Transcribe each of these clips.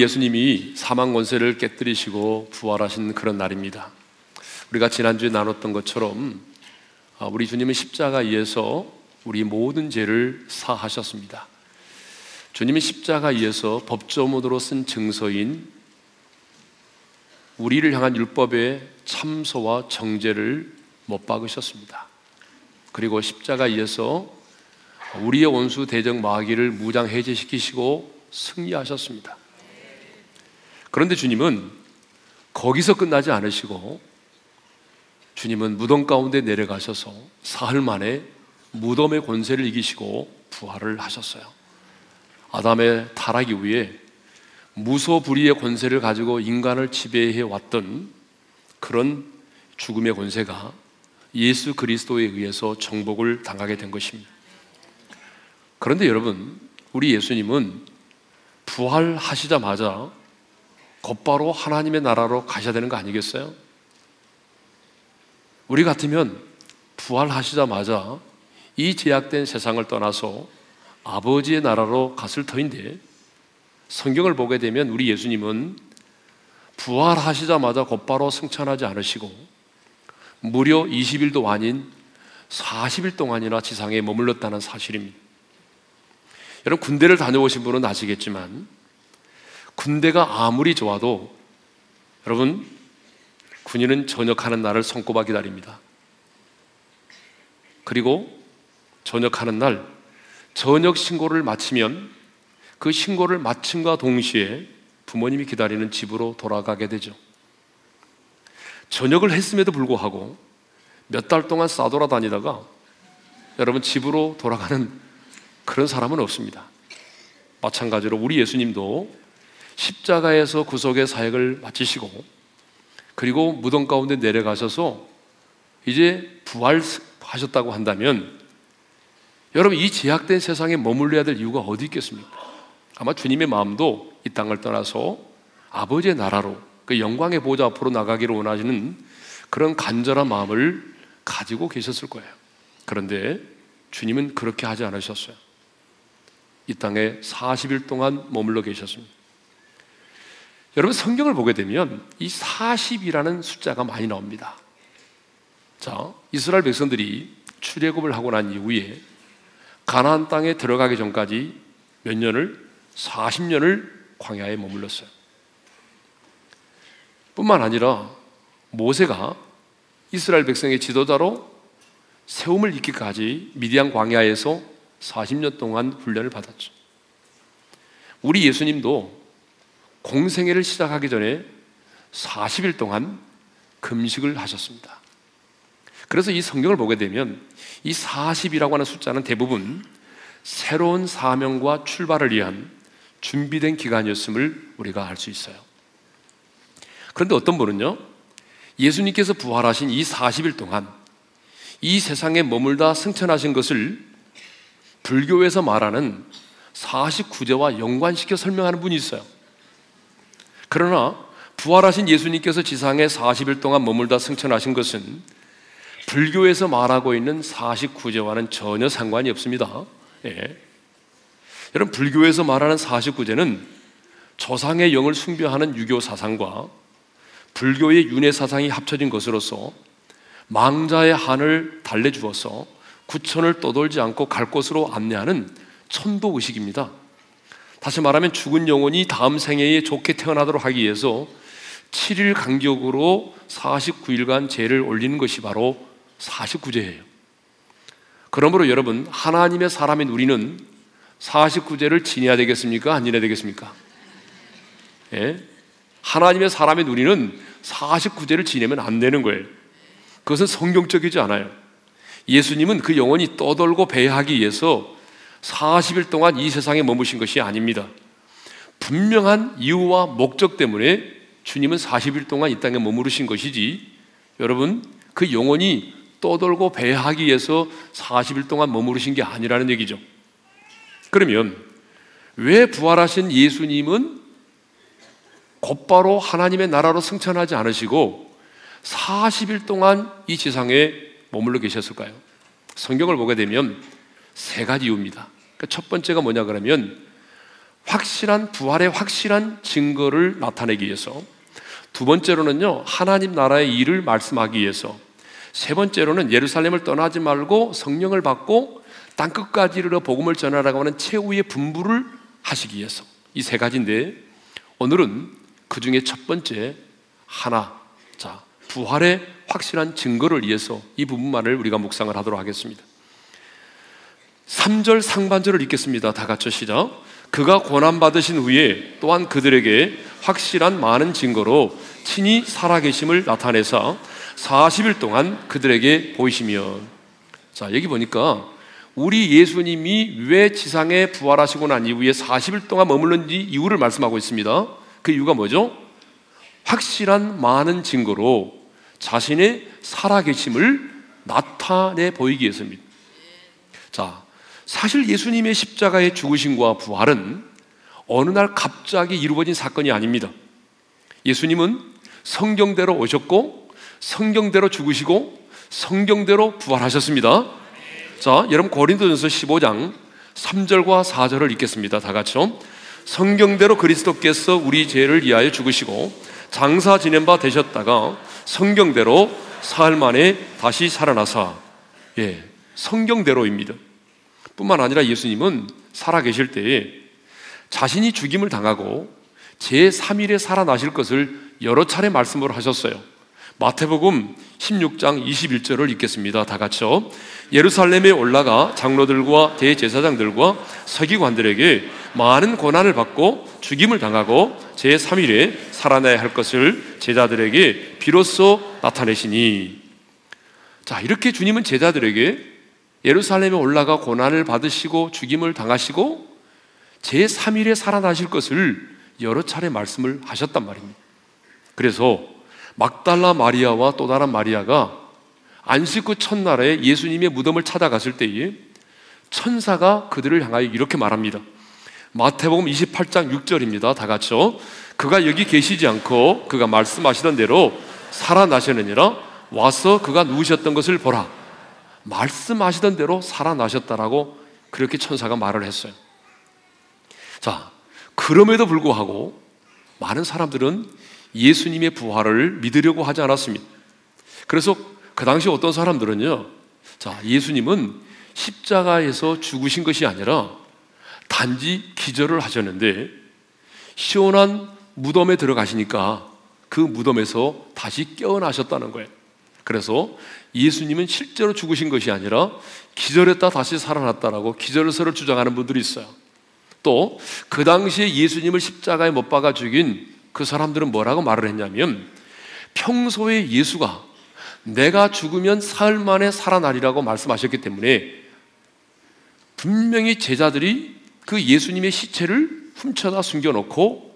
예수님이 사망 권세를 깨뜨리시고 부활하신 그런 날입니다. 우리가 지난주에 나눴던 것처럼 아, 우리 주님은 십자가에서 우리 모든 죄를 사하셨습니다. 주님이 십자가에서 법조문으로 쓴 증서인 우리를 향한 율법의 참소와 정죄를 못 박으셨습니다. 그리고 십자가에서 우리의 원수 대적 마귀를 무장 해제시키시고 승리하셨습니다. 그런데 주님은 거기서 끝나지 않으시고 주님은 무덤 가운데 내려가셔서 사흘 만에 무덤의 권세를 이기시고 부활을 하셨어요. 아담의 타락 이후에 무소불위의 권세를 가지고 인간을 지배해 왔던 그런 죽음의 권세가 예수 그리스도에 의해서 정복을 당하게 된 것입니다. 그런데 여러분, 우리 예수님은 부활하시자마자 곧바로 하나님의 나라로 가셔야 되는 거 아니겠어요? 우리 같으면 부활하시자마자 이 제약된 세상을 떠나서 아버지의 나라로 갔을 터인데 성경을 보게 되면 우리 예수님은 부활하시자마자 곧바로 승천하지 않으시고 무려 20일도 아닌 40일 동안이나 지상에 머물렀다는 사실입니다. 여러분 군대를 다녀오신 분은 아시겠지만 군대가 아무리 좋아도 여러분 군인은 전역하는 날을 손꼽아 기다립니다. 그리고 전역하는 날 전역 신고를 마치면 그 신고를 마침과 동시에 부모님이 기다리는 집으로 돌아가게 되죠. 전역을 했음에도 불구하고 몇 달 동안 싸돌아다니다가 여러분 집으로 돌아가는 그런 사람은 없습니다. 마찬가지로 우리 예수님도 십자가에서 구속의 사역을 마치시고 그리고 무덤 가운데 내려가셔서 이제 부활하셨다고 한다면 여러분 이 제약된 세상에 머물러야 될 이유가 어디 있겠습니까? 아마 주님의 마음도 이 땅을 떠나서 아버지의 나라로 그 영광의 보좌 앞으로 나가기를 원하시는 그런 간절한 마음을 가지고 계셨을 거예요. 그런데 주님은 그렇게 하지 않으셨어요. 이 땅에 40일 동안 머물러 계셨습니다. 여러분 성경을 보게 되면 이 40이라는 숫자가 많이 나옵니다. 자, 이스라엘 백성들이 출애굽을 하고 난 이후에 가나안 땅에 들어가기 전까지 몇 년을 40년을 광야에 머물렀어요. 뿐만 아니라 모세가 이스라엘 백성의 지도자로 세움을 입기까지 미디안 광야에서 40년 동안 훈련을 받았죠. 우리 예수님도 공생애를 시작하기 전에 40일 동안 금식을 하셨습니다. 그래서 이 성경을 보게 되면 이 40이라고 하는 숫자는 대부분 새로운 사명과 출발을 위한 준비된 기간이었음을 우리가 알 수 있어요. 그런데 어떤 분은요, 예수님께서 부활하신 이 40일 동안 이 세상에 머물다 승천하신 것을 불교에서 말하는 49제와 연관시켜 설명하는 분이 있어요. 그러나 부활하신 예수님께서 지상에 40일 동안 머물다 승천하신 것은 불교에서 말하고 있는 49제와는 전혀 상관이 없습니다. 예. 여러분, 불교에서 말하는 49제는 조상의 영을 숭배하는 유교 사상과 불교의 윤회 사상이 합쳐진 것으로서 망자의 한을 달래주어서 구천을 떠돌지 않고 갈 곳으로 안내하는 천도 의식입니다. 다시 말하면 죽은 영혼이 다음 생애에 좋게 태어나도록 하기 위해서 7일 간격으로 49일간 죄를 올리는 것이 바로 49제예요. 그러므로 여러분, 하나님의 사람인 우리는 49제를 지내야 되겠습니까? 안 지내야 되겠습니까? 예? 하나님의 사람인 우리는 49제를 지내면 안 되는 거예요. 그것은 성경적이지 않아요. 예수님은 그 영혼이 떠돌고 배하기 위해서 40일 동안 이 세상에 머무신 것이 아닙니다. 분명한 이유와 목적 때문에 주님은 40일 동안 이 땅에 머무르신 것이지 여러분 그 영혼이 떠돌고 배하기 위해서 40일 동안 머무르신 게 아니라는 얘기죠. 그러면 왜 부활하신 예수님은 곧바로 하나님의 나라로 승천하지 않으시고 40일 동안 이 지상에 머물러 계셨을까요? 성경을 보게 되면 세 가지 이유입니다. 그러니까 첫 번째가 뭐냐 그러면 확실한 부활의 확실한 증거를 나타내기 위해서 두 번째로는요, 하나님 나라의 일을 말씀하기 위해서 세 번째로는 예루살렘을 떠나지 말고 성령을 받고 땅 끝까지 이르러 복음을 전하라고 하는 최후의 분부를 하시기 위해서 이 세 가지인데 오늘은 그 중에 첫 번째 하나 자 부활의 확실한 증거를 위해서 이 부분만을 우리가 묵상을 하도록 하겠습니다. 3절 상반절을 읽겠습니다. 다 같이 시작. 그가 고난 받으신 후에 또한 그들에게 확실한 많은 증거로 친히 살아계심을 나타내사 40일 동안 그들에게 보이시면 자 여기 보니까 우리 예수님이 왜 지상에 부활하시고 난 이후에 40일 동안 머물는지 이유를 말씀하고 있습니다. 그 이유가 뭐죠? 확실한 많은 증거로 자신의 살아계심을 나타내 보이기 위해서입니다. 자, 사실 예수님의 십자가의 죽으심과 부활은 어느 날 갑자기 이루어진 사건이 아닙니다. 예수님은 성경대로 오셨고, 성경대로 죽으시고, 성경대로 부활하셨습니다. 자, 여러분 고린도전서 15장 3절과 4절을 읽겠습니다. 다 같이요. 성경대로 그리스도께서 우리 죄를 위하여 죽으시고 장사 지낸 바 되셨다가 성경대로 사흘 만에 다시 살아나사 예, 성경대로입니다. 뿐만 아니라 예수님은 살아 계실 때에 자신이 죽임을 당하고 제3일에 살아나실 것을 여러 차례 말씀을 하셨어요. 마태복음 16장 21절을 읽겠습니다. 다 같이요. 예루살렘에 올라가 장로들과 대제사장들과 서기관들에게 많은 고난을 받고 죽임을 당하고 제3일에 살아나야 할 것을 제자들에게 비로소 나타내시니 자, 이렇게 주님은 제자들에게 예루살렘에 올라가 고난을 받으시고 죽임을 당하시고 제3일에 살아나실 것을 여러 차례 말씀을 하셨단 말입니다. 그래서 막달라 마리아와 또 다른 마리아가 안식 후 첫날에 예수님의 무덤을 찾아갔을 때에 천사가 그들을 향하여 이렇게 말합니다. 마태복음 28장 6절입니다. 다 같이요. 그가 여기 계시지 않고 그가 말씀하시던 대로 살아나셨느니라 와서 그가 누우셨던 것을 보라. 말씀하시던 대로 살아나셨다라고 그렇게 천사가 말을 했어요. 자, 그럼에도 불구하고 많은 사람들은 예수님의 부활을 믿으려고 하지 않았습니다. 그래서 그 당시 어떤 사람들은요, 자, 예수님은 십자가에서 죽으신 것이 아니라 단지 기절을 하셨는데 시원한 무덤에 들어가시니까 그 무덤에서 다시 깨어나셨다는 거예요. 그래서 예수님은 실제로 죽으신 것이 아니라 기절했다 다시 살아났다라고 기절설을 주장하는 분들이 있어요. 또 그 당시에 예수님을 십자가에 못 박아 죽인 그 사람들은 뭐라고 말을 했냐면 평소에 예수가 내가 죽으면 사흘 만에 살아나리라고 말씀하셨기 때문에 분명히 제자들이 그 예수님의 시체를 훔쳐다 숨겨놓고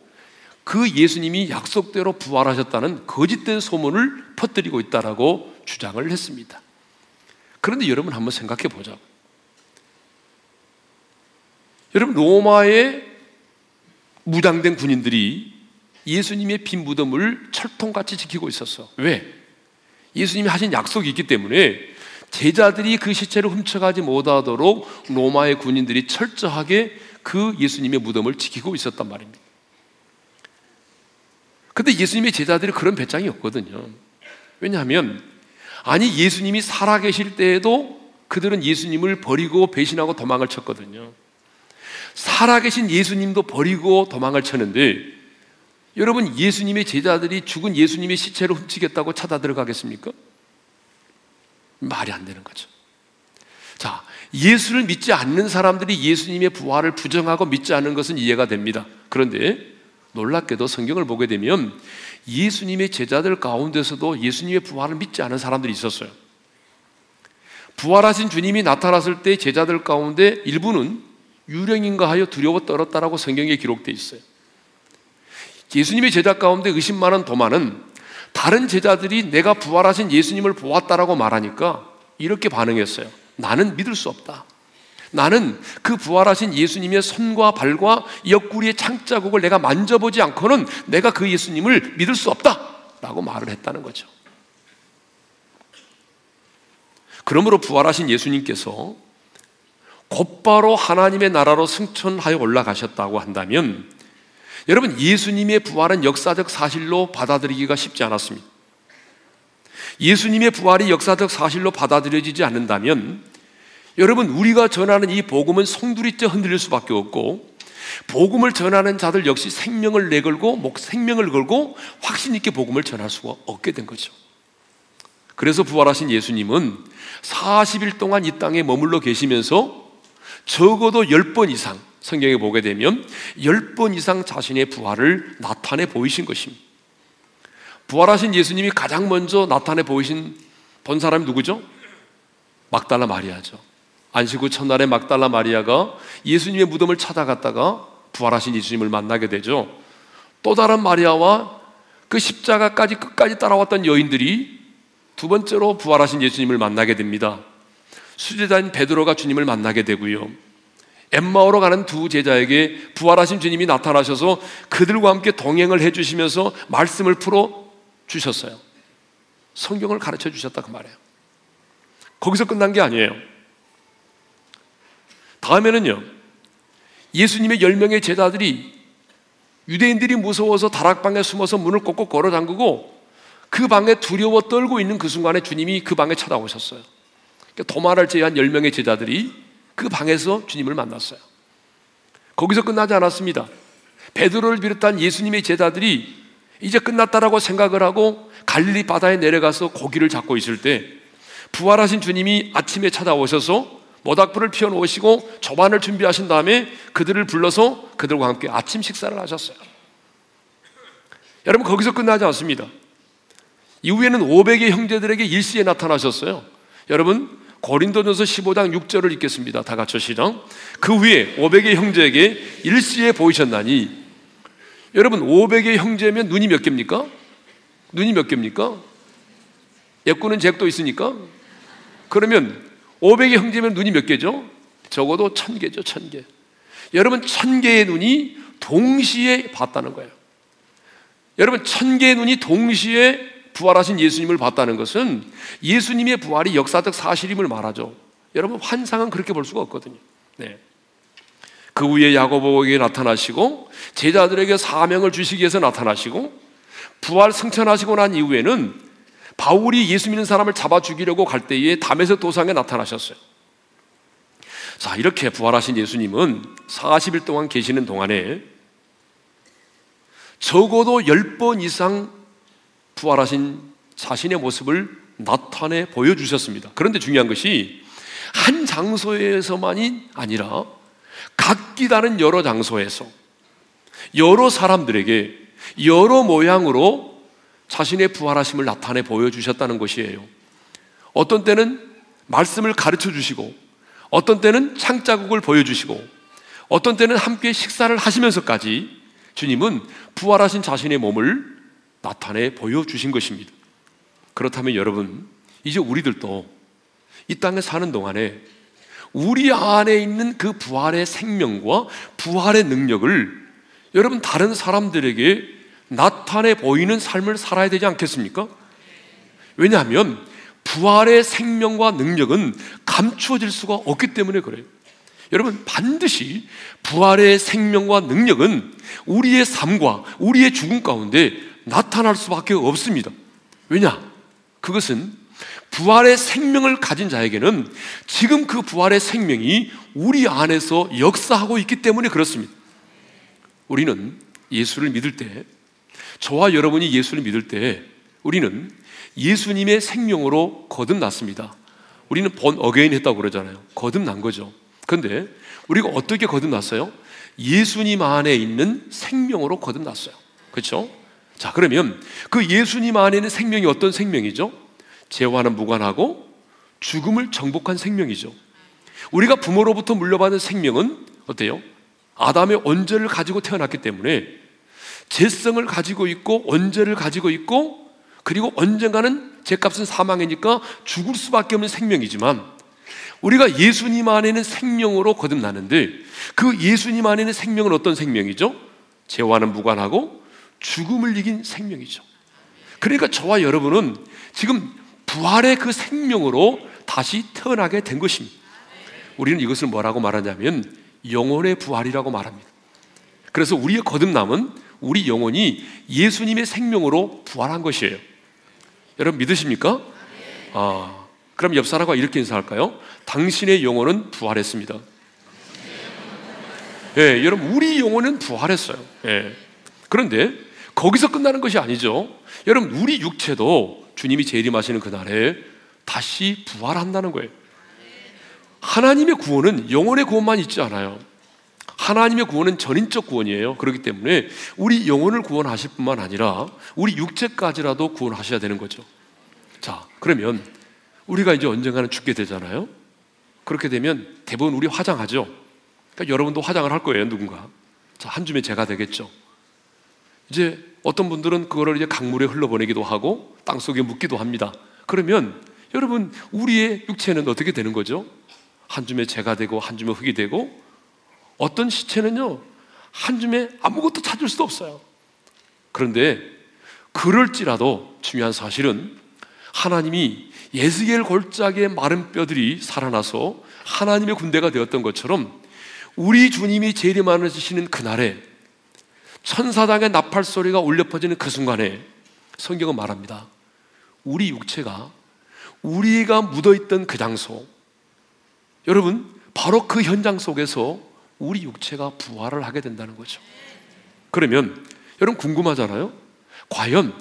그 예수님이 약속대로 부활하셨다는 거짓된 소문을 퍼뜨리고 있다라고 주장을 했습니다. 그런데 여러분 한번 생각해 보자고. 여러분 로마의 무장된 군인들이 예수님의 빈 무덤을 철통같이 지키고 있었어. 왜? 예수님이 하신 약속이 있기 때문에 제자들이 그 시체를 훔쳐가지 못하도록 로마의 군인들이 철저하게 그 예수님의 무덤을 지키고 있었단 말입니다. 근데 예수님의 제자들이 그런 배짱이 없거든요. 왜냐하면, 아니, 예수님이 살아계실 때에도 그들은 예수님을 버리고 배신하고 도망을 쳤거든요. 살아계신 예수님도 버리고 도망을 쳤는데, 여러분, 예수님의 제자들이 죽은 예수님의 시체를 훔치겠다고 찾아 들어가겠습니까? 말이 안 되는 거죠. 자, 예수를 믿지 않는 사람들이 예수님의 부활을 부정하고 믿지 않는 것은 이해가 됩니다. 그런데 놀랍게도 성경을 보게 되면 예수님의 제자들 가운데서도 예수님의 부활을 믿지 않은 사람들이 있었어요. 부활하신 주님이 나타났을 때 제자들 가운데 일부는 유령인가 하여 두려워 떨었다라고 성경에 기록되어 있어요. 예수님의 제자 가운데 의심 많은 도마는 다른 제자들이 내가 부활하신 예수님을 보았다라고 말하니까 이렇게 반응했어요. 나는 믿을 수 없다. 나는 그 부활하신 예수님의 손과 발과 옆구리의 창자국을 내가 만져보지 않고는 내가 그 예수님을 믿을 수 없다. 라고 말을 했다는 거죠. 그러므로 부활하신 예수님께서 곧바로 하나님의 나라로 승천하여 올라가셨다고 한다면 여러분 예수님의 부활은 역사적 사실로 받아들이기가 쉽지 않았습니다. 예수님의 부활이 역사적 사실로 받아들여지지 않는다면 여러분 우리가 전하는 이 복음은 송두리째 흔들릴 수밖에 없고 복음을 전하는 자들 역시 생명을 내걸고 목 생명을 걸고 확신 있게 복음을 전할 수가 없게 된 거죠. 그래서 부활하신 예수님은 40일 동안 이 땅에 머물러 계시면서 적어도 10번 이상 성경에 보게 되면 10번 이상 자신의 부활을 나타내 보이신 것입니다. 부활하신 예수님이 가장 먼저 나타내 보이신 본 사람이 누구죠? 막달라 마리아죠. 안식 후 첫날에 막달라 마리아가 예수님의 무덤을 찾아갔다가 부활하신 예수님을 만나게 되죠. 또 다른 마리아와 그 십자가까지 끝까지 따라왔던 여인들이 두 번째로 부활하신 예수님을 만나게 됩니다. 수제자인 베드로가 주님을 만나게 되고요. 엠마오로 가는 두 제자에게 부활하신 주님이 나타나셔서 그들과 함께 동행을 해주시면서 말씀을 풀어 주셨어요. 성경을 가르쳐 주셨다 그 말이에요. 거기서 끝난 게 아니에요. 다음에는요, 예수님의 열 명의 제자들이 유대인들이 무서워서 다락방에 숨어서 문을 꼭꼭 걸어 잠그고 그 방에 두려워 떨고 있는 그 순간에 주님이 그 방에 찾아오셨어요. 그러니까 도마를 제한 열 명의 제자들이 그 방에서 주님을 만났어요. 거기서 끝나지 않았습니다. 베드로를 비롯한 예수님의 제자들이 이제 끝났다라고 생각을 하고 갈릴리 바다에 내려가서 고기를 잡고 있을 때 부활하신 주님이 아침에 찾아오셔서 모닥불을 피워 놓으시고 조반을 준비하신 다음에 그들을 불러서 그들과 함께 아침 식사를 하셨어요. 여러분 거기서 끝나지 않습니다. 이후에는 500의 형제들에게 일시에 나타나셨어요. 여러분 고린도전서 15장 6절을 읽겠습니다. 다 같이 시작. 그 후에 500의 형제에게 일시에 보이셨나니 여러분 500의 형제면 눈이 몇 개입니까? 눈이 몇 개입니까? 예꾸는 잭도 있으니까 그러면 500의 형제면 눈이 몇 개죠? 적어도 1000개죠, 1000개. 여러분, 1000개의 눈이 동시에 봤다는 거예요. 여러분, 1000개의 눈이 동시에 부활하신 예수님을 봤다는 것은 예수님의 부활이 역사적 사실임을 말하죠. 여러분, 환상은 그렇게 볼 수가 없거든요. 네. 그 후에 야고보에게 나타나시고 제자들에게 사명을 주시기 위해서 나타나시고 부활 승천하시고 난 이후에는 바울이 예수 믿는 사람을 잡아 죽이려고 갈 때에 담에서 도상에 나타나셨어요. 자, 이렇게 부활하신 예수님은 40일 동안 계시는 동안에 적어도 10번 이상 부활하신 자신의 모습을 나타내 보여주셨습니다. 그런데 중요한 것이 한 장소에서만이 아니라 각기 다른 여러 장소에서 여러 사람들에게 여러 모양으로 자신의 부활하심을 나타내 보여주셨다는 것이에요. 어떤 때는 말씀을 가르쳐 주시고, 어떤 때는 창자국을 보여주시고, 어떤 때는 함께 식사를 하시면서까지 주님은 부활하신 자신의 몸을 나타내 보여주신 것입니다. 그렇다면 여러분, 이제 우리들도 이 땅에 사는 동안에 우리 안에 있는 그 부활의 생명과 부활의 능력을 여러분 다른 사람들에게 나타내 보이는 삶을 살아야 되지 않겠습니까? 왜냐하면 부활의 생명과 능력은 감추어질 수가 없기 때문에 그래요. 여러분, 반드시 부활의 생명과 능력은 우리의 삶과 우리의 죽음 가운데 나타날 수밖에 없습니다. 왜냐? 그것은 부활의 생명을 가진 자에게는 지금 그 부활의 생명이 우리 안에서 역사하고 있기 때문에 그렇습니다. 우리는 예수를 믿을 때 저와 여러분이 예수를 믿을 때 우리는 예수님의 생명으로 거듭났습니다. 우리는 born again 했다고 그러잖아요. 거듭난 거죠. 근데 우리가 어떻게 거듭났어요? 예수님 안에 있는 생명으로 거듭났어요. 그렇죠? 자, 그러면 그 예수님 안에 있는 생명이 어떤 생명이죠? 죄와는 무관하고 죽음을 정복한 생명이죠. 우리가 부모로부터 물려받은 생명은 어때요? 아담의 언제를 가지고 태어났기 때문에 재성을 가지고 있고 원죄를 가지고 있고 그리고 언젠가는 죄값은 사망이니까 죽을 수밖에 없는 생명이지만 우리가 예수님 안에는 생명으로 거듭나는데 그 예수님 안에는 생명은 어떤 생명이죠? 죄와는 무관하고 죽음을 이긴 생명이죠. 그러니까 저와 여러분은 지금 부활의 그 생명으로 다시 태어나게 된 것입니다. 우리는 이것을 뭐라고 말하냐면 영혼의 부활이라고 말합니다. 그래서 우리의 거듭남은 우리 영혼이 예수님의 생명으로 부활한 것이에요. 여러분 믿으십니까? 아, 그럼 옆 사람과 이렇게 인사할까요? 당신의 영혼은 부활했습니다. 예, 여러분 우리 영혼은 부활했어요. 예. 그런데 거기서 끝나는 것이 아니죠. 여러분 우리 육체도 주님이 재림하시는 그 날에 다시 부활한다는 거예요. 하나님의 구원은 영혼의 구원만 있지 않아요. 하나님의 구원은 전인적 구원이에요. 그렇기 때문에 우리 영혼을 구원하실 뿐만 아니라 우리 육체까지라도 구원하셔야 되는 거죠. 자, 그러면 우리가 이제 언젠가는 죽게 되잖아요. 그렇게 되면 대부분 우리 화장하죠. 그러니까 여러분도 화장을 할 거예요, 누군가. 자, 한 줌의 제가 되겠죠. 이제 어떤 분들은 그거를 이제 강물에 흘러보내기도 하고 땅 속에 묻기도 합니다. 그러면 여러분 우리의 육체는 어떻게 되는 거죠? 한 줌의 재가 되고 한 줌의 흙이 되고 어떤 시체는요 한 줌에 아무것도 찾을 수도 없어요. 그런데 그럴지라도 중요한 사실은 하나님이 예수겔 골짜기의 마른 뼈들이 살아나서 하나님의 군대가 되었던 것처럼 우리 주님이 재림하시는 그날에 천사당의 나팔 소리가 울려 퍼지는 그 순간에 성경은 말합니다. 우리 육체가 우리가 묻어있던 그 장소 여러분 바로 그 현장 속에서 우리 육체가 부활을 하게 된다는 거죠. 그러면 여러분 궁금하잖아요. 과연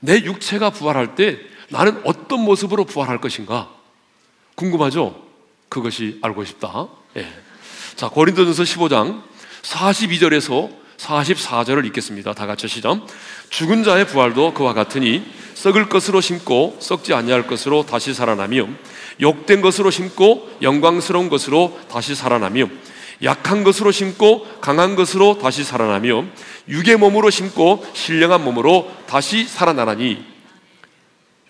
내 육체가 부활할 때 나는 어떤 모습으로 부활할 것인가? 궁금하죠? 그것이 알고 싶다. 예. 자, 고린도전서 15장 42절에서 44절을 읽겠습니다. 다 같이 시작. 죽은 자의 부활도 그와 같으니 썩을 것으로 심고 썩지 아니할 것으로 다시 살아나며 욕된 것으로 심고 영광스러운 것으로 다시 살아나며 약한 것으로 심고 강한 것으로 다시 살아나며 육의 몸으로 심고 신령한 몸으로 다시 살아나라니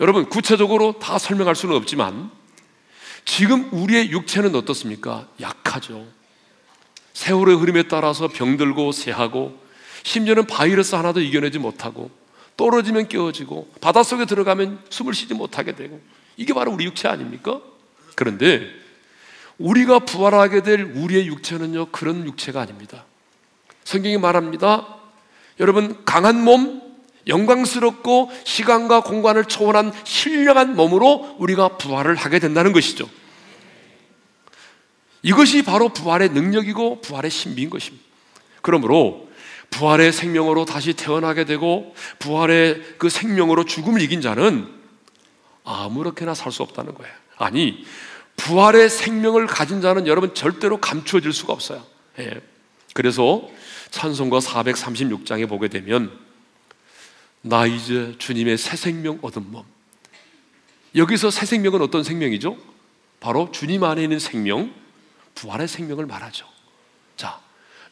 여러분 구체적으로 다 설명할 수는 없지만 지금 우리의 육체는 어떻습니까? 약하죠. 세월의 흐름에 따라서 병들고 쇠하고 심지어는 바이러스 하나도 이겨내지 못하고 떨어지면 깨어지고 바닷속에 들어가면 숨을 쉬지 못하게 되고 이게 바로 우리 육체 아닙니까? 그런데 우리가 부활하게 될 우리의 육체는요 그런 육체가 아닙니다. 성경이 말합니다. 여러분 강한 몸, 영광스럽고 시간과 공간을 초월한 신령한 몸으로 우리가 부활을 하게 된다는 것이죠. 이것이 바로 부활의 능력이고 부활의 신비인 것입니다. 그러므로 부활의 생명으로 다시 태어나게 되고 부활의 그 생명으로 죽음을 이긴 자는 아무렇게나 살 수 없다는 거예요. 아니, 부활의 생명을 가진 자는 여러분 절대로 감추어질 수가 없어요. 예. 그래서 찬송가 436장에 보게 되면 나 이제 주님의 새 생명 얻은 몸. 여기서 새 생명은 어떤 생명이죠? 바로 주님 안에 있는 생명, 부활의 생명을 말하죠. 자,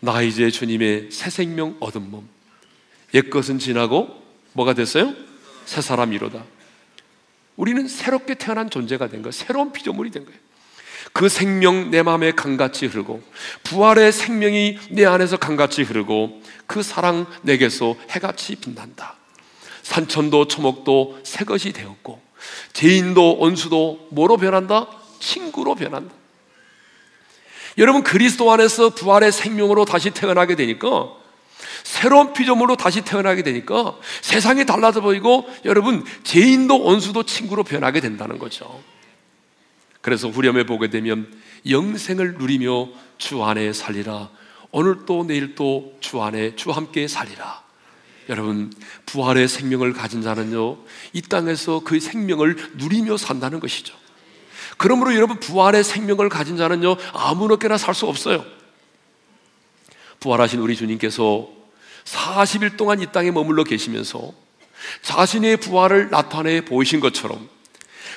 나 이제 주님의 새 생명 얻은 몸. 옛 것은 지나고 뭐가 됐어요? 새 사람이로다. 우리는 새롭게 태어난 존재가 된 거예요. 새로운 피조물이 된 거예요. 그 생명 내 마음에 강같이 흐르고 부활의 생명이 내 안에서 강같이 흐르고 그 사랑 내게서 해같이 빛난다. 산천도 초목도 새 것이 되었고 죄인도 원수도 뭐로 변한다? 친구로 변한다. 여러분 그리스도 안에서 부활의 생명으로 다시 태어나게 되니까 새로운 피조물로 다시 태어나게 되니까 세상이 달라져 보이고 여러분 죄인도 원수도 친구로 변하게 된다는 거죠. 그래서 후렴에 보게 되면 영생을 누리며 주 안에 살리라. 오늘 또 내일 또 주 안에 주 함께 살리라. 여러분 부활의 생명을 가진 자는요 이 땅에서 그 생명을 누리며 산다는 것이죠. 그러므로 여러분 부활의 생명을 가진 자는요 아무렇게나 살 수 없어요. 부활하신 우리 주님께서 40일 동안 이 땅에 머물러 계시면서 자신의 부활을 나타내 보이신 것처럼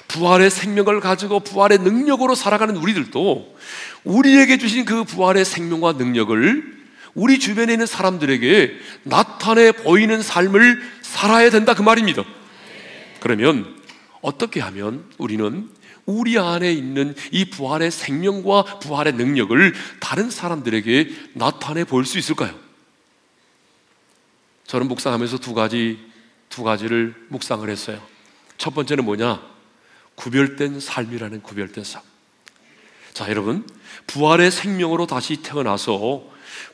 부활의 생명을 가지고 부활의 능력으로 살아가는 우리들도 우리에게 주신 그 부활의 생명과 능력을 우리 주변에 있는 사람들에게 나타내 보이는 삶을 살아야 된다 그 말입니다. 그러면 어떻게 하면 우리는 우리 안에 있는 이 부활의 생명과 부활의 능력을 다른 사람들에게 나타내 보일 수 있을까요? 저는 묵상하면서 두 가지 두 가지를 묵상을 했어요. 첫 번째는 뭐냐? 구별된 삶이라는 구별된 삶. 자, 여러분, 부활의 생명으로 다시 태어나서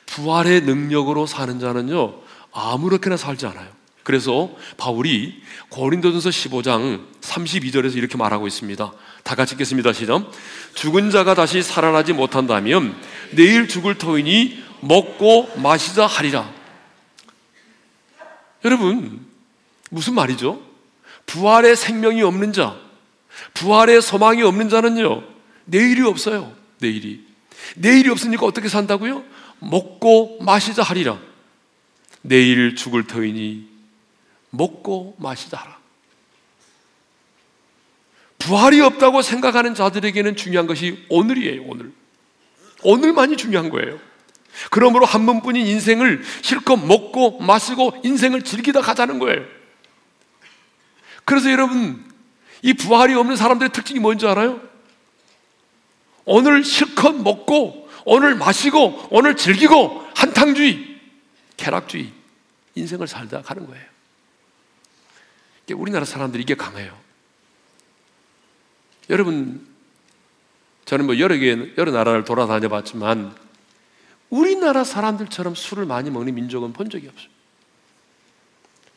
부활의 능력으로 사는 자는요, 아무렇게나 살지 않아요. 그래서 바울이 고린도전서 15장 32절에서 이렇게 말하고 있습니다. 다 같이 읽겠습니다. 시작. 죽은 자가 다시 살아나지 못한다면 내일 죽을 터이니 먹고 마시자 하리라. 여러분, 무슨 말이죠? 부활의 생명이 없는 자, 부활의 소망이 없는 자는요, 내일이 없어요. 내일이. 내일이 없으니까 어떻게 산다고요? 먹고 마시자 하리라. 내일 죽을 터이니 먹고 마시자 하라. 부활이 없다고 생각하는 자들에게는 중요한 것이 오늘이에요, 오늘. 오늘만이 중요한 거예요. 그러므로 한 번뿐인 인생을 실컷 먹고 마시고 인생을 즐기다 가자는 거예요. 그래서 여러분, 이 부활이 없는 사람들의 특징이 뭔지 알아요? 오늘 실컷 먹고, 오늘 마시고, 오늘 즐기고, 한탕주의, 쾌락주의, 인생을 살다 가는 거예요. 우리나라 사람들이 이게 강해요. 여러분, 저는 뭐 여러 개, 여러 나라를 돌아다녀 봤지만, 우리나라 사람들처럼 술을 많이 먹는 민족은 본 적이 없어요.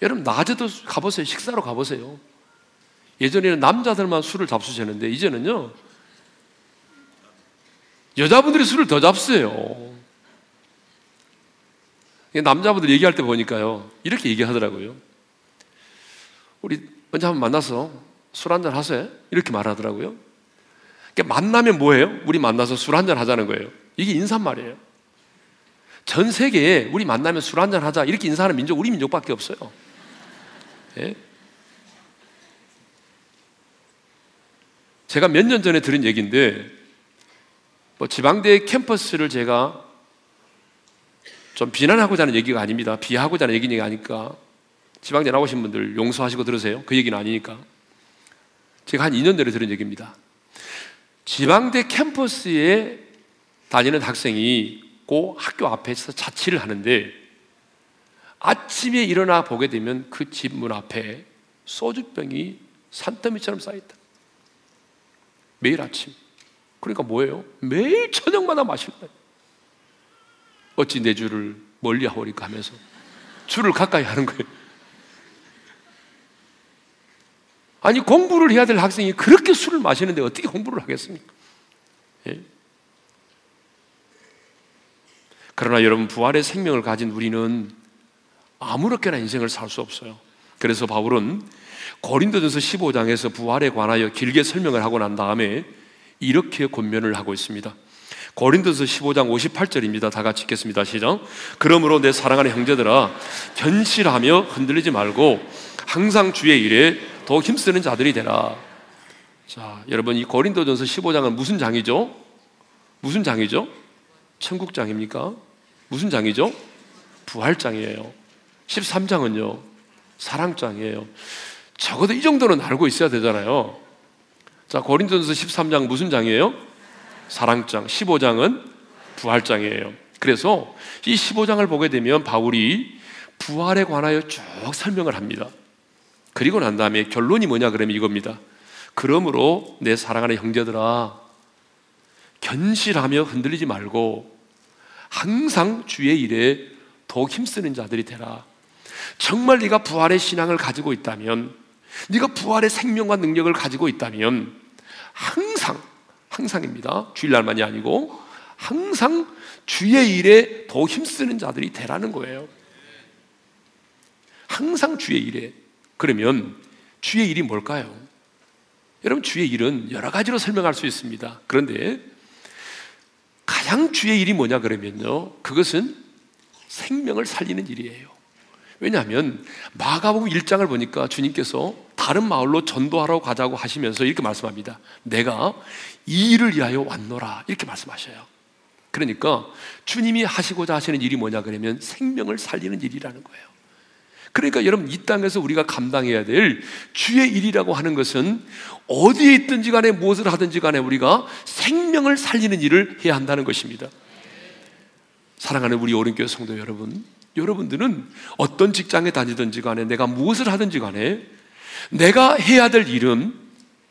여러분, 낮에도 가보세요. 식사로 가보세요. 예전에는 남자들만 술을 잡수셨는데, 이제는요, 여자분들이 술을 더 잡수요. 남자분들 얘기할 때 보니까요, 이렇게 얘기하더라고요. 우리 언제 한번 만나서 술 한잔 하세요? 이렇게 말하더라고요. 그러니까 만나면 뭐예요? 우리 만나서 술 한잔 하자는 거예요. 이게 인사말이에요. 전 세계에 우리 만나면 술 한잔 하자 이렇게 인사하는 민족 우리 민족밖에 없어요. 예? 제가 몇 년 전에 들은 얘기인데 뭐 지방대 캠퍼스를 제가 좀 비난하고자 하는 얘기가 아닙니다. 비하고자 하는 얘기가 아니까 지방대 나오신 분들 용서하시고 들으세요. 그 얘기는 아니니까. 제가 한 2년 전에 들은 얘기입니다. 지방대 캠퍼스에 다니는 학생이 그 학교 앞에서 자취를 하는데 아침에 일어나 보게 되면 그 집 문 앞에 소주병이 산더미처럼 쌓여있다. 매일 아침. 그러니까 뭐예요? 매일 저녁마다 마신다. 어찌 내 주를 멀리 하오리까 하면서 주를 가까이 하는 거예요. 아니 공부를 해야 될 학생이 그렇게 술을 마시는데 어떻게 공부를 하겠습니까? 예? 그러나 여러분 부활의 생명을 가진 우리는 아무렇게나 인생을 살 수 없어요. 그래서 바울은 고린도전서 15장에서 부활에 관하여 길게 설명을 하고 난 다음에 이렇게 권면을 하고 있습니다. 고린도서 15장 58절입니다. 다 같이 읽겠습니다. 시작. 그러므로 내 사랑하는 형제들아 견실하며 흔들리지 말고 항상 주의 일에 더 힘쓰는 자들이 되라. 자, 여러분 이 고린도전서 15장은 무슨 장이죠? 무슨 장이죠? 천국장입니까? 무슨 장이죠? 부활장이에요. 13장은요, 사랑장이에요. 적어도 이 정도는 알고 있어야 되잖아요. 자, 고린도전서 13장 무슨 장이에요? 사랑장. 15장은 부활장이에요. 그래서 이 15장을 보게 되면 바울이 부활에 관하여 쭉 설명을 합니다. 그리고 난 다음에 결론이 뭐냐 그러면 이겁니다. 그러므로 내 사랑하는 형제들아 견실하며 흔들리지 말고 항상 주의 일에 더욱 힘쓰는 자들이 되라. 정말 네가 부활의 신앙을 가지고 있다면, 네가 부활의 생명과 능력을 가지고 있다면 항상 항상입니다. 주일날만이 아니고 항상 주의 일에 더 힘쓰는 자들이 되라는 거예요. 항상 주의 일에. 그러면 주의 일이 뭘까요? 여러분, 주의 일은 여러 가지로 설명할 수 있습니다. 그런데 가장 주의 일이 뭐냐 그러면요. 그것은 생명을 살리는 일이에요. 왜냐하면 마가복음 1장을 보니까 주님께서 다른 마을로 전도하러 가자고 하시면서 이렇게 말씀합니다. 내가 이 일을 위하여 왔노라 이렇게 말씀하셔요. 그러니까 주님이 하시고자 하시는 일이 뭐냐 그러면 생명을 살리는 일이라는 거예요. 그러니까 여러분 이 땅에서 우리가 감당해야 될 주의 일이라고 하는 것은 어디에 있든지 간에 무엇을 하든지 간에 우리가 생명을 살리는 일을 해야 한다는 것입니다. 사랑하는 우리 오른교회 성도 여러분, 여러분들은 어떤 직장에 다니든지 간에 내가 무엇을 하든지 간에 내가 해야 될 일은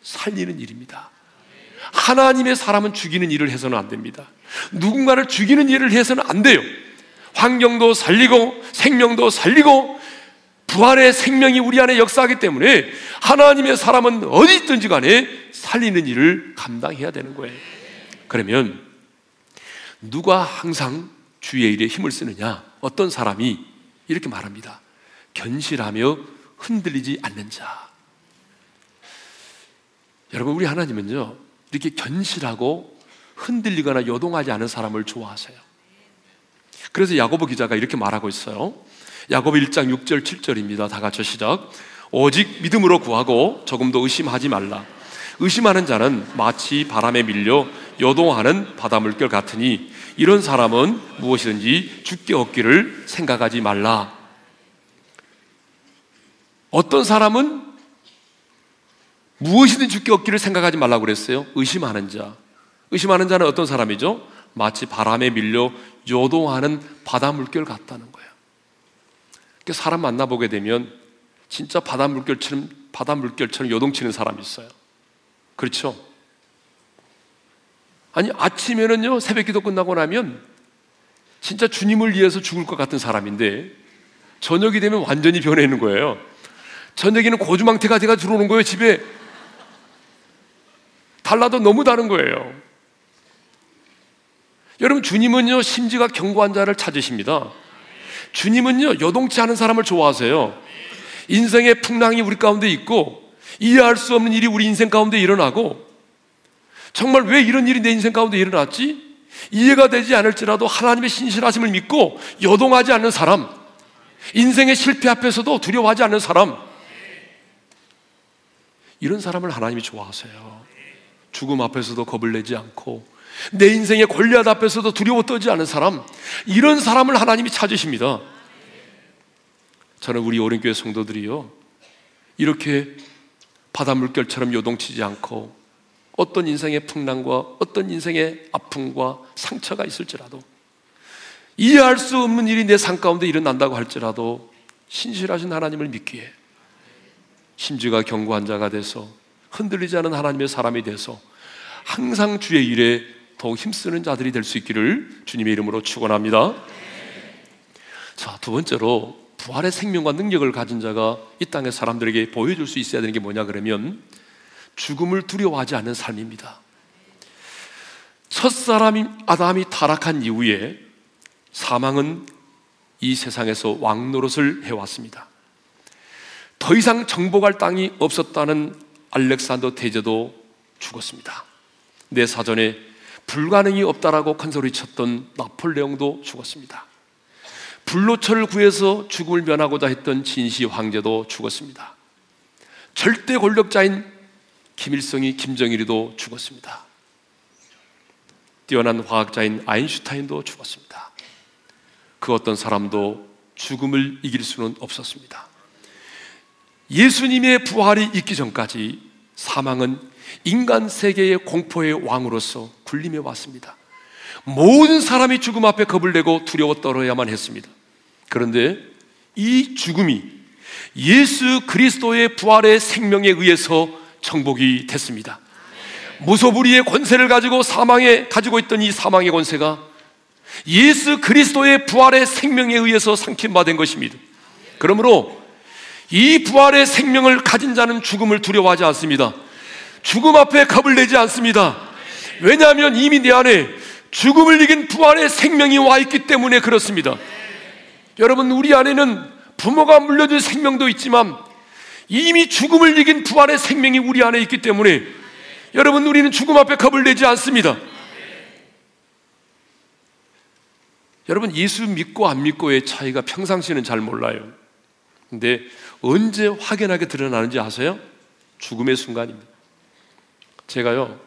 살리는 일입니다. 하나님의 사람은 죽이는 일을 해서는 안 됩니다. 누군가를 죽이는 일을 해서는 안 돼요. 환경도 살리고 생명도 살리고 부활의 생명이 우리 안에 역사하기 때문에 하나님의 사람은 어디 있든지 간에 살리는 일을 감당해야 되는 거예요. 그러면 누가 항상 주의 일에 힘을 쓰느냐? 어떤 사람이 이렇게 말합니다. 견실하며 흔들리지 않는 자. 여러분, 우리 하나님은요, 이렇게 견실하고 흔들리거나 요동하지 않은 사람을 좋아하세요. 그래서 야고보 기자가 이렇게 말하고 있어요. 야고보 1장 6절 7절입니다. 다 같이 시작. 오직 믿음으로 구하고 조금도 의심하지 말라. 의심하는 자는 마치 바람에 밀려 요동하는 바다 물결 같으니 이런 사람은 무엇이든지 죽게 얻기를 생각하지 말라. 어떤 사람은 무엇이든 죽게 얻기를 생각하지 말라고 그랬어요. 의심하는 자. 의심하는 자는 어떤 사람이죠? 마치 바람에 밀려 요동하는 바다 물결 같다는 거예요. 사람 만나보게 되면 진짜 바다 물결처럼 바다 물결처럼 요동치는 사람이 있어요. 그렇죠? 아니 아침에는요 새벽 기도 끝나고 나면 진짜 주님을 위해서 죽을 것 같은 사람인데 저녁이 되면 완전히 변해 있는 거예요. 저녁에는 고주망태가 제가 들어오는 거예요 집에 달라도 너무 다른 거예요. 여러분 주님은요 심지가 견고한 자를 찾으십니다. 주님은요 요동치 않은 사람을 좋아하세요. 인생의 풍랑이 우리 가운데 있고 이해할 수 없는 일이 우리 인생 가운데 일어나고 정말 왜 이런 일이 내 인생 가운데 일어났지? 이해가 되지 않을지라도 하나님의 신실하심을 믿고 요동하지 않는 사람, 인생의 실패 앞에서도 두려워하지 않는 사람, 이런 사람을 하나님이 좋아하세요. 죽음 앞에서도 겁을 내지 않고 내 인생의 권리앗 앞에서도 두려워 떠지 않은 사람, 이런 사람을 하나님이 찾으십니다. 저는 우리 오른교회 성도들이요, 이렇게 바다 물결처럼 요동치지 않고 어떤 인생의 풍랑과 어떤 인생의 아픔과 상처가 있을지라도 이해할 수 없는 일이 내 삶 가운데 일어난다고 할지라도 신실하신 하나님을 믿기에 심지가 견고한 자가 돼서 흔들리지 않은 하나님의 사람이 돼서 항상 주의 일에 더욱 힘쓰는 자들이 될 수 있기를 주님의 이름으로 축원합니다. 자, 두 번째로 부활의 생명과 능력을 가진 자가 이 땅의 사람들에게 보여줄 수 있어야 되는 게 뭐냐 그러면 죽음을 두려워하지 않는 삶입니다. 첫사람 아담이 타락한 이후에 사망은 이 세상에서 왕노릇을 해왔습니다. 더 이상 정복할 땅이 없었다는 알렉산더 대제도 죽었습니다. 내 사전에 불가능이 없다라고 큰 소리 쳤던 나폴레옹도 죽었습니다. 불로초를 구해서 죽음을 면하고자 했던 진시 황제도 죽었습니다. 절대 권력자인 김일성이 김정일이도 죽었습니다. 뛰어난 화학자인 아인슈타인도 죽었습니다. 그 어떤 사람도 죽음을 이길 수는 없었습니다. 예수님의 부활이 있기 전까지 사망은 인간 세계의 공포의 왕으로서 군림해 왔습니다. 모든 사람이 죽음 앞에 겁을 내고 두려워 떨어야만 했습니다. 그런데 이 죽음이 예수 그리스도의 부활의 생명에 의해서 정복이 됐습니다. 무소불위의 권세를 가지고 사망에 가지고 있던 이 사망의 권세가 예수 그리스도의 부활의 생명에 의해서 상킴 받은 것입니다. 그러므로 이 부활의 생명을 가진 자는 죽음을 두려워하지 않습니다. 죽음 앞에 겁을 내지 않습니다. 왜냐하면 이미 내 안에 죽음을 이긴 부활의 생명이 와 있기 때문에 그렇습니다. 여러분, 우리 안에는 부모가 물려준 생명도 있지만 이미 죽음을 이긴 부활의 생명이 우리 안에 있기 때문에 여러분, 우리는 죽음 앞에 겁을 내지 않습니다. 여러분, 예수 믿고 안 믿고의 차이가 평상시는 잘 몰라요. 근데 언제 확연하게 드러나는지 아세요? 죽음의 순간입니다. 제가요,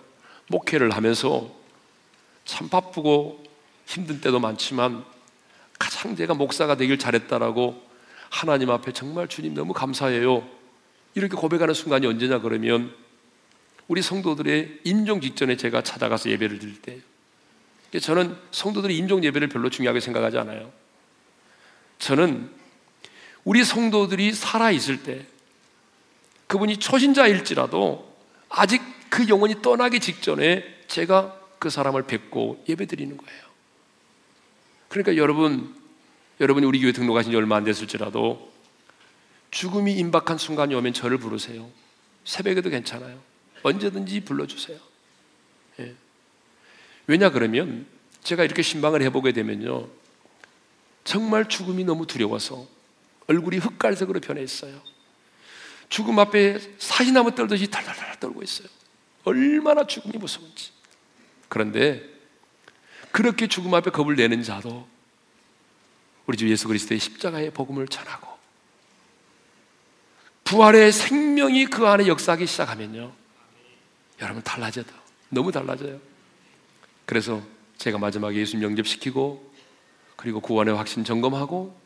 목회를 하면서 참 바쁘고 힘든 때도 많지만 가장 제가 목사가 되길 잘했다라고 하나님 앞에 정말 주님 너무 감사해요. 이렇게 고백하는 순간이 언제냐 그러면 우리 성도들의 임종 직전에 제가 찾아가서 예배를 드릴 때예요. 저는 성도들의 임종 예배를 별로 중요하게 생각하지 않아요. 저는 우리 성도들이 살아 있을 때 그분이 초신자일지라도 아직 그 영혼이 떠나기 직전에 제가 그 사람을 뵙고 예배 드리는 거예요. 그러니까 여러분, 여러분이 우리 교회 등록하신 지 얼마 안 됐을지라도 죽음이 임박한 순간이 오면 저를 부르세요. 새벽에도 괜찮아요. 언제든지 불러주세요. 예. 왜냐 그러면 제가 이렇게 신방을 해보게 되면요. 정말 죽음이 너무 두려워서 얼굴이 흑갈색으로 변해 있어요. 죽음 앞에 사시나무 떨듯이 달달달 떨고 있어요. 얼마나 죽음이 무서운지. 그런데 그렇게 죽음 앞에 겁을 내는 자도 우리 주 예수 그리스도의 십자가의 복음을 전하고 부활의 생명이 그 안에 역사하기 시작하면요. 여러분 달라져요. 너무 달라져요. 그래서 제가 마지막에 예수 영접시키고 그리고 구원의 확신 점검하고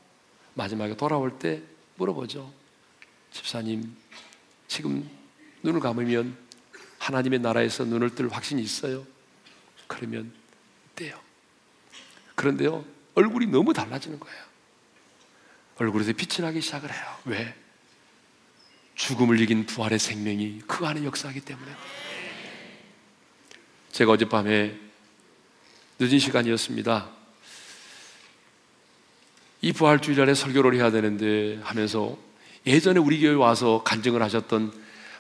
마지막에 돌아올 때 물어보죠. 집사님, 지금 눈을 감으면 하나님의 나라에서 눈을 뜰 확신이 있어요? 그러면 떼요. 그런데요, 얼굴이 너무 달라지는 거예요. 얼굴에서 빛이 나기 시작을 해요. 왜? 죽음을 이긴 부활의 생명이 그 안에 역사하기 때문에. 제가 어젯밤에 늦은 시간이었습니다. 이 부활 주일날에 설교를 해야 되는데 하면서 예전에 우리 교회 와서 간증을 하셨던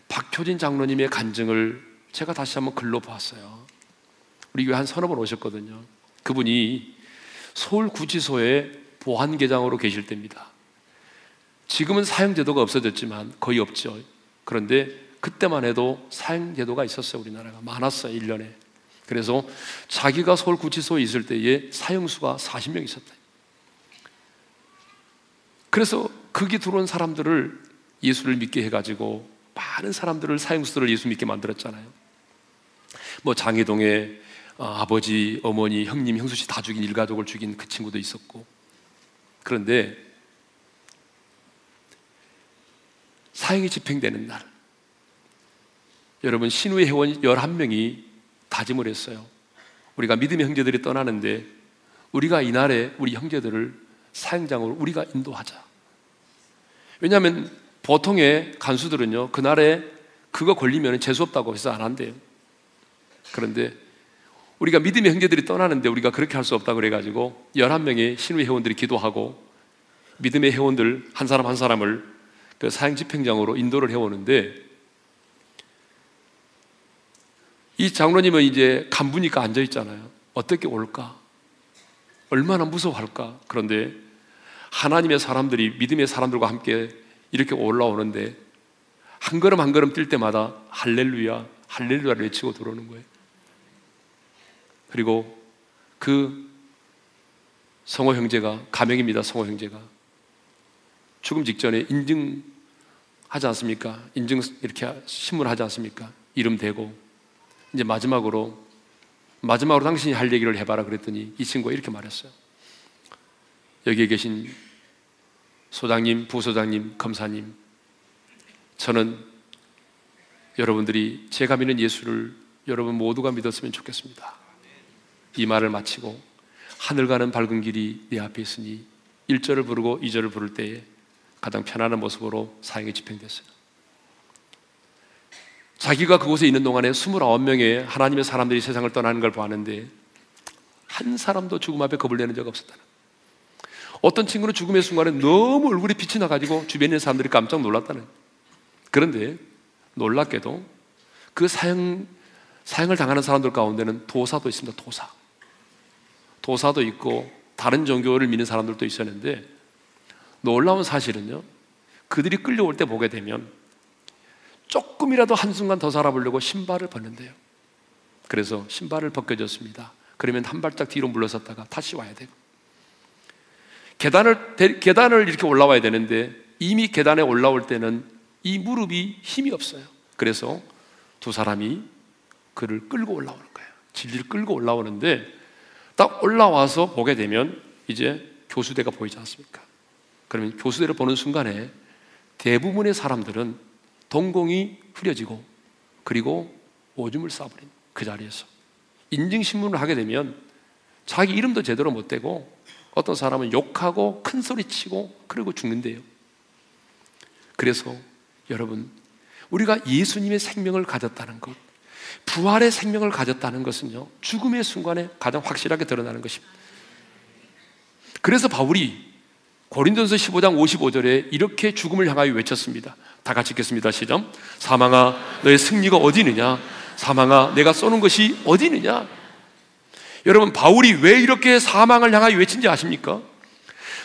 박효진 장로님의 간증을 제가 다시 한번 글로 봤어요. 우리 교회 한 서너 번 오셨거든요. 그분이 서울 구치소에 보안계장으로 계실 때입니다. 지금은 사형제도가 없어졌지만 거의 없죠. 그런데 그때만 해도 사형제도가 있었어요. 우리나라가 많았어요. 1년에. 그래서 자기가 서울 구치소에 있을 때에 사형수가 40명 있었다. 그래서 거기 들어온 사람들을 예수를 믿게 해가지고 많은 사람들을 사형수들을 예수 믿게 만들었잖아요. 뭐 장해동에 어, 아버지, 어머니, 형님, 형수 씨 다 죽인 일가족을 죽인 그 친구도 있었고 그런데 사형이 집행되는 날 여러분 신우의 회원 11명이 다짐을 했어요. 우리가 믿음의 형제들이 떠나는데 우리가 이날에 우리 형제들을 사형장으로 우리가 인도하자. 왜냐하면 보통의 간수들은요 그날에 그거 걸리면 재수 없다고 해서 안 한대요. 그런데 우리가 믿음의 형제들이 떠나는데 우리가 그렇게 할 수 없다 그래가지고 11명의 신우의 회원들이 기도하고 믿음의 회원들 한 사람 한 사람을 그 사형 집행장으로 인도를 해오는데 이 장로님은 이제 간부니까 앉아 있잖아요. 어떻게 올까? 얼마나 무서워할까? 그런데 하나님의 사람들이 믿음의 사람들과 함께 이렇게 올라오는데 한 걸음 한 걸음 뛸 때마다 할렐루야, 할렐루야를 외치고 들어오는 거예요. 그리고 그 성호 형제가 가명입니다. 성호 형제가 죽음 직전에 인증 하지 않습니까? 인증 이렇게 신문 하지 않습니까? 이름 대고 이제 마지막으로 마지막으로 당신이 할 얘기를 해봐라 그랬더니 이 친구가 이렇게 말했어요. 여기에 계신 소장님, 부소장님, 검사님, 저는 여러분들이 제가 믿는 예수를 여러분 모두가 믿었으면 좋겠습니다. 이 말을 마치고 하늘 가는 밝은 길이 내 앞에 있으니 1절을 부르고 2절을 부를 때에 가장 편안한 모습으로 사형이 집행됐어요. 자기가 그곳에 있는 동안에 29명의 하나님의 사람들이 세상을 떠나는 걸 보았는데 한 사람도 죽음 앞에 겁을 내는 적 없었다는 어떤 친구는 죽음의 순간에 너무 얼굴이 빛이 나가지고 주변에 있는 사람들이 깜짝 놀랐다는 그런데 놀랍게도 그 사형, 사형을 당하는 사람들 가운데는 도사도 있습니다. 도사. 도사도 있고 다른 종교를 믿는 사람들도 있었는데 놀라운 사실은요. 그들이 끌려올 때 보게 되면 조금이라도 한순간 더 살아보려고 신발을 벗는데요. 그래서 신발을 벗겨졌습니다. 그러면 한 발짝 뒤로 물러섰다가 다시 와야 되고. 계단을, 계단을 이렇게 올라와야 되는데 이미 계단에 올라올 때는 이 무릎이 힘이 없어요. 그래서 두 사람이 그를 끌고 올라오는 거예요. 진리를 끌고 올라오는데 딱 올라와서 보게 되면 이제 교수대가 보이지 않습니까? 그러면 교수대를 보는 순간에 대부분의 사람들은 동공이 흐려지고 그리고 오줌을 싸버린 그 자리에서 인증신문을 하게 되면 자기 이름도 제대로 못 대고 어떤 사람은 욕하고 큰 소리 치고 그리고 죽는데요. 그래서 여러분, 우리가 예수님의 생명을 가졌다는 것, 부활의 생명을 가졌다는 것은요, 죽음의 순간에 가장 확실하게 드러나는 것입니다. 그래서 바울이 고린도서 15장 55절에 이렇게 죽음을 향하여 외쳤습니다. 다 같이 읽겠습니다. 시작. 사망아, 너의 승리가 어디 있느냐? 사망아, 내가 쏘는 것이 어디 있느냐? 여러분, 바울이 왜 이렇게 사망을 향하여 외친지 아십니까?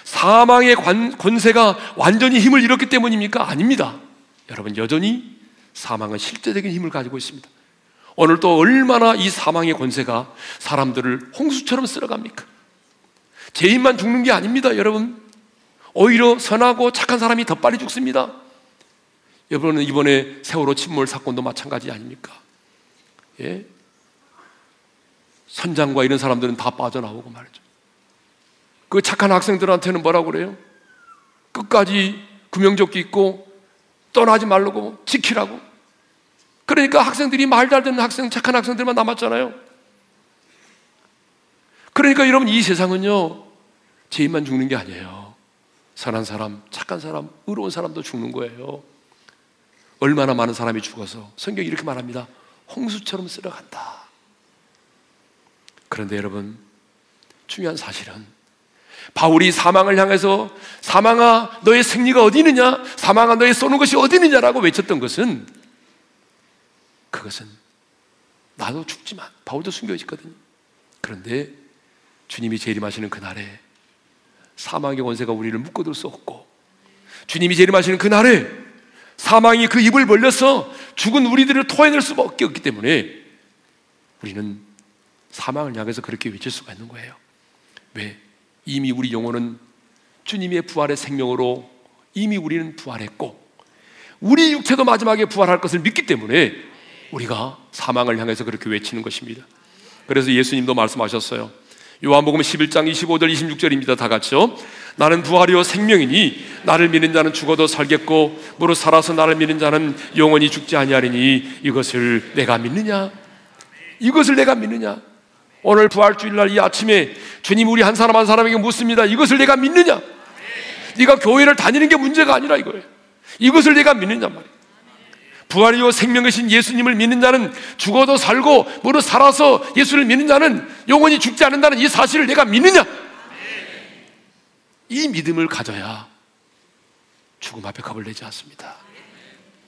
사망의 관, 권세가 완전히 힘을 잃었기 때문입니까? 아닙니다. 여러분, 여전히 사망은 실제적인 힘을 가지고 있습니다. 오늘 또 얼마나 이 사망의 권세가 사람들을 홍수처럼 쓸어갑니까? 죄인만 죽는 게 아닙니다, 여러분. 오히려 선하고 착한 사람이 더 빨리 죽습니다. 여러분은 이번에 세월호 침몰 사건도 마찬가지 아닙니까? 예? 선장과 이런 사람들은 다 빠져나오고 말이죠. 그 착한 학생들한테는 뭐라고 그래요? 끝까지 구명조끼 입고 떠나지 말라고 지키라고. 그러니까 학생들이 말 잘 듣는 학생, 착한 학생들만 남았잖아요. 그러니까 여러분 이 세상은요, 죄인만 죽는 게 아니에요. 선한 사람, 착한 사람, 의로운 사람도 죽는 거예요. 얼마나 많은 사람이 죽어서 성경이 이렇게 말합니다. 홍수처럼 쓸어간다. 그런데 여러분, 중요한 사실은 바울이 사망을 향해서 사망아 너의 승리가 어디 있느냐? 사망아 너의 쏘는 것이 어디 있느냐라고 외쳤던 것은 그것은 나도 죽지만 바울도 숨겨 있거든요. 그런데 주님이 재림하시는 그날에 사망의 원세가 우리를 묶어둘 수 없고 주님이 재림하시는 그날에 사망이 그 입을 벌려서 죽은 우리들을 토해낼 수밖에 없기 때문에 우리는 사망을 향해서 그렇게 외칠 수가 있는 거예요. 왜? 이미 우리 영혼은 주님의 부활의 생명으로 이미 우리는 부활했고 우리 육체도 마지막에 부활할 것을 믿기 때문에 우리가 사망을 향해서 그렇게 외치는 것입니다. 그래서 예수님도 말씀하셨어요. 요한복음 11장 25절 26절입니다. 다 같이요. 나는 부활이요 생명이니 나를 믿는 자는 죽어도 살겠고 무릇 살아서 나를 믿는 자는 영원히 죽지 아니하리니 이것을 내가 믿느냐? 이것을 내가 믿느냐? 오늘 부활주일날 이 아침에 주님 우리 한 사람 한 사람에게 묻습니다. 이것을 내가 믿느냐? 네가 교회를 다니는 게 문제가 아니라 이거예요. 이것을 내가 믿느냐 말이에요. 부활이요 생명이신 예수님을 믿는 자는 죽어도 살고 무릇 살아서 예수를 믿는 자는 영원히 죽지 않는다는 이 사실을 내가 믿느냐? 이 믿음을 가져야 죽음 앞에 겁을 내지 않습니다.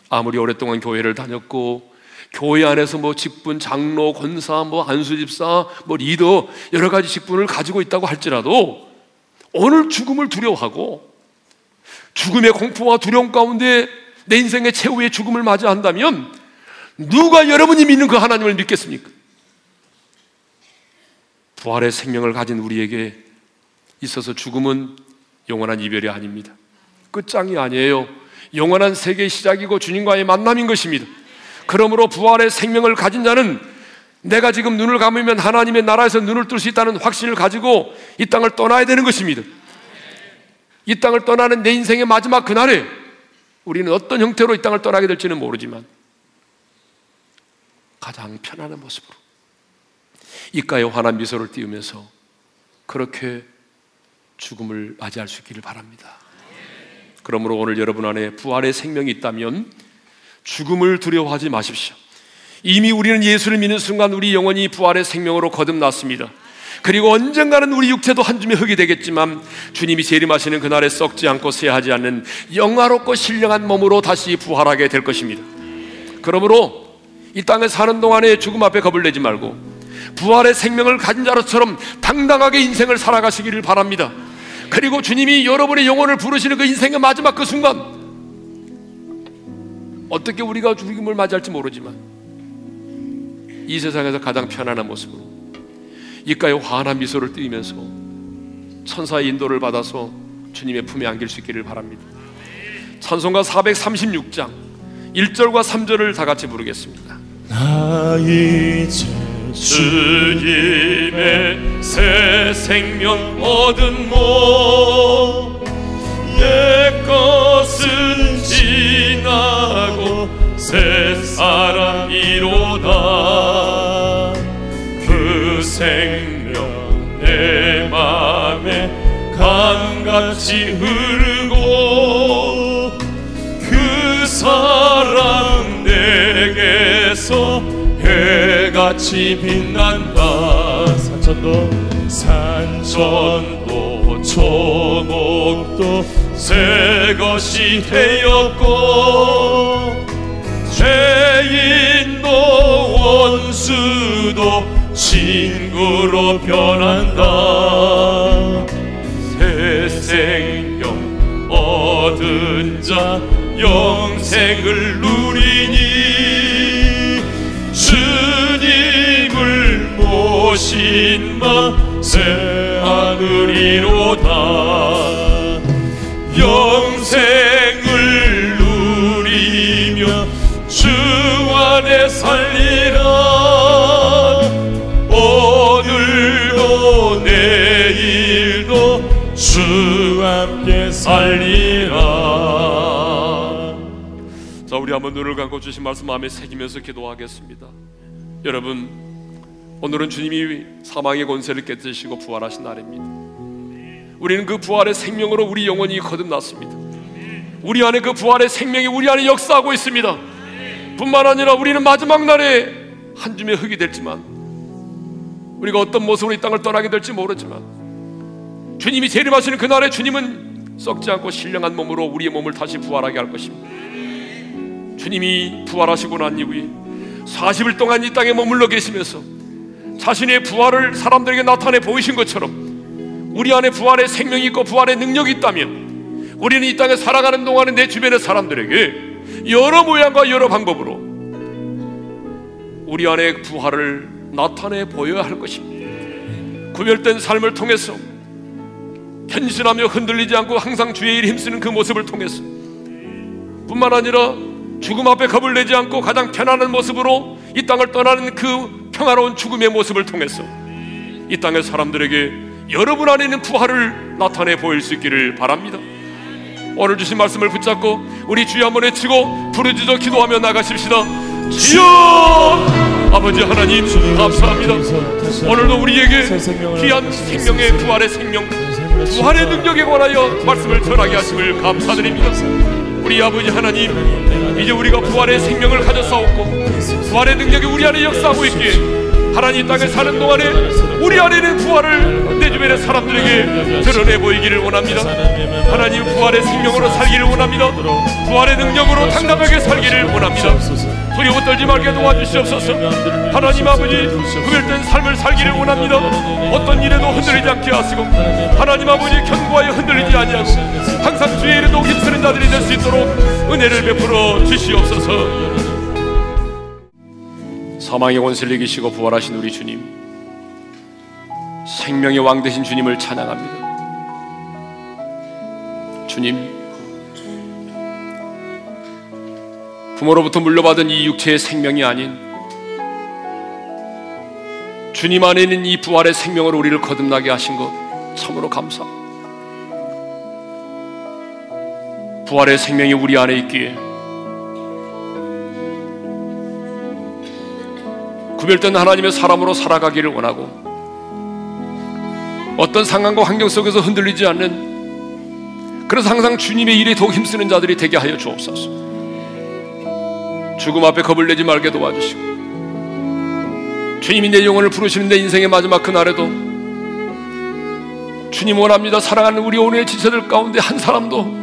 아무리 오랫동안 교회를 다녔고 교회 안에서 뭐 직분, 장로, 권사, 뭐 안수집사, 뭐 리더 여러 가지 직분을 가지고 있다고 할지라도 오늘 죽음을 두려워하고 죽음의 공포와 두려움 가운데 내 인생의 최후의 죽음을 맞이한다면 누가 여러분이 믿는 그 하나님을 믿겠습니까? 부활의 생명을 가진 우리에게 있어서 죽음은 영원한 이별이 아닙니다. 끝장이 아니에요. 영원한 세계의 시작이고 주님과의 만남인 것입니다. 그러므로 부활의 생명을 가진 자는 내가 지금 눈을 감으면 하나님의 나라에서 눈을 뜰 수 있다는 확신을 가지고 이 땅을 떠나야 되는 것입니다. 이 땅을 떠나는 내 인생의 마지막 그날에 우리는 어떤 형태로 이 땅을 떠나게 될지는 모르지만 가장 편안한 모습으로 이가에 환한 미소를 띄우면서 그렇게 죽음을 맞이할 수 있기를 바랍니다. 그러므로 오늘 여러분 안에 부활의 생명이 있다면 죽음을 두려워하지 마십시오. 이미 우리는 예수를 믿는 순간 우리 영혼이 부활의 생명으로 거듭났습니다. 그리고 언젠가는 우리 육체도 한 줌의 흙이 되겠지만 주님이 재림하시는 그날에 썩지 않고 쇠하지 않는 영화롭고 신령한 몸으로 다시 부활하게 될 것입니다. 그러므로 이 땅에 사는 동안에 죽음 앞에 겁을 내지 말고 부활의 생명을 가진 자로처럼 당당하게 인생을 살아가시기를 바랍니다. 그리고 주님이 여러분의 영혼을 부르시는 그 인생의 마지막 그 순간 어떻게 우리가 죽음을 맞이할지 모르지만 이 세상에서 가장 편안한 모습으로 입가에 환한 미소를 띄면서 천사의 인도를 받아서 주님의 품에 안길 수 있기를 바랍니다. 찬송가 436장 1절과 3절을 다 같이 부르겠습니다. 나 이제 주님의 새 생명 얻은 몸 옛것은 지나고 새 사람 이로다 그생 같이 흐르고 그 사랑 내게서 해 같이 빛난다 산천도 산천도 초목도 새 것이 되었고 죄인도 원수도 친구로 변한다. 새 생명 얻은 자 영생을 누리니. 주님을 모신 마새 하늘이로다. 영생 한번 눈을 감고 주신 말씀 마음에 새기면서 기도하겠습니다. 여러분, 오늘은 주님이 사망의 권세를 깨뜨리시고 부활하신 날입니다. 우리는 그 부활의 생명으로 우리 영혼이 거듭났습니다. 우리 안에 그 부활의 생명이 우리 안에 역사하고 있습니다. 뿐만 아니라 우리는 마지막 날에 한 줌의 흙이 될지만 우리가 어떤 모습으로 이 땅을 떠나게 될지 모르지만 주님이 재림하시는 그날에 주님은 썩지 않고 신령한 몸으로 우리의 몸을 다시 부활하게 할 것입니다. 주님이 부활하시고 난 이후에 40일 동안 이 땅에 머물러 계시면서 자신의 부활을 사람들에게 나타내 보이신 것처럼 우리 안에 부활의 생명이 있고 부활의 능력이 있다면 우리는 이 땅에 살아가는 동안에 내 주변의 사람들에게 여러 모양과 여러 방법으로 우리 안에 부활을 나타내 보여야 할 것입니다. 구별된 삶을 통해서 변신하며 흔들리지 않고 항상 주의 일에 힘쓰는 그 모습을 통해서 뿐만 아니라 죽음 앞에 겁을 내지 않고 가장 편안한 모습으로 이 땅을 떠나는 그 평화로운 죽음의 모습을 통해서 이 땅의 사람들에게 여러분 안에 있는 부활을 나타내 보일 수 있기를 바랍니다. 오늘 주신 말씀을 붙잡고 우리 주여 한번 외치고 부르짖어 기도하며 나가십시다. 주여 아버지 하나님 감사합니다. 오늘도 우리에게 귀한 생명의 부활의 생명 부활의 능력에 관하여 말씀을 전하게 하심을 감사드립니다. 우리 아버지 하나님 이제 우리가 부활의 생명을 가졌사옵고 부활의 능력이 우리 안에 역사하고 있기에 하나님 땅에 사는 동안에 우리 안에 는 부활을 내 주변의 사람들에게 드러내 보이기를 원합니다. 하나님 부활의 생명으로 살기를 원합니다. 부활의 능력으로 당당하게 살기를 원합니다. 두려워 떨지 말게 도와주시옵소서. 하나님 아버지 구별된 삶을 살기를 원합니다. 어떤 일에도 흔들리지 않게 하시고 하나님 아버지 견고하여 흔들리지 아니하고 항상 주의 일에도 힘쓰는 자들이 될 수 있도록 은혜를 베풀어 주시옵소서. 사망의 권세를 이기시고 부활하신 우리 주님 생명의 왕 되신 주님을 찬양합니다. 주님 부모로부터 물려받은 이 육체의 생명이 아닌 주님 안에 있는 이 부활의 생명으로 우리를 거듭나게 하신 것 참으로 감사. 부활의 생명이 우리 안에 있기에 구별된 하나님의 사람으로 살아가기를 원하고 어떤 상황과 환경 속에서 흔들리지 않는 그래서 항상 주님의 일에 더욱 힘쓰는 자들이 되게 하여 주옵소서. 죽음 앞에 겁을 내지 말게 도와주시고 주님이 내 영혼을 부르시는 내 인생의 마지막 그날에도 주님 원합니다. 사랑하는 우리 오늘의 지체들 가운데 한 사람도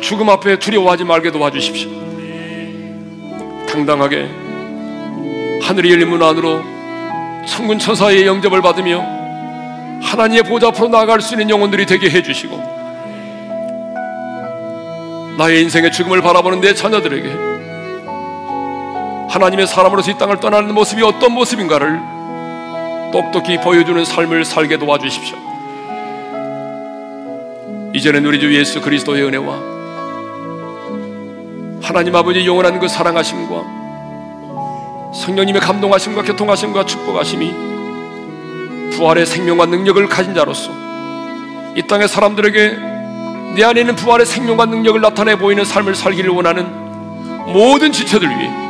죽음 앞에 두려워하지 말게 도와주십시오. 당당하게 하늘이 열린 문 안으로 천군 천사의 영접을 받으며 하나님의 보좌 앞으로 나아갈 수 있는 영혼들이 되게 해주시고 나의 인생의 죽음을 바라보는 내 자녀들에게 하나님의 사람으로서 이 땅을 떠나는 모습이 어떤 모습인가를 똑똑히 보여주는 삶을 살게 도와주십시오. 이제는 우리 주 예수 그리스도의 은혜와 하나님 아버지 영원한 그 사랑하심과 성령님의 감동하심과 교통하심과 축복하심이 부활의 생명과 능력을 가진 자로서 이 땅의 사람들에게 내 안에 있는 부활의 생명과 능력을 나타내 보이는 삶을 살기를 원하는 모든 지체들 위해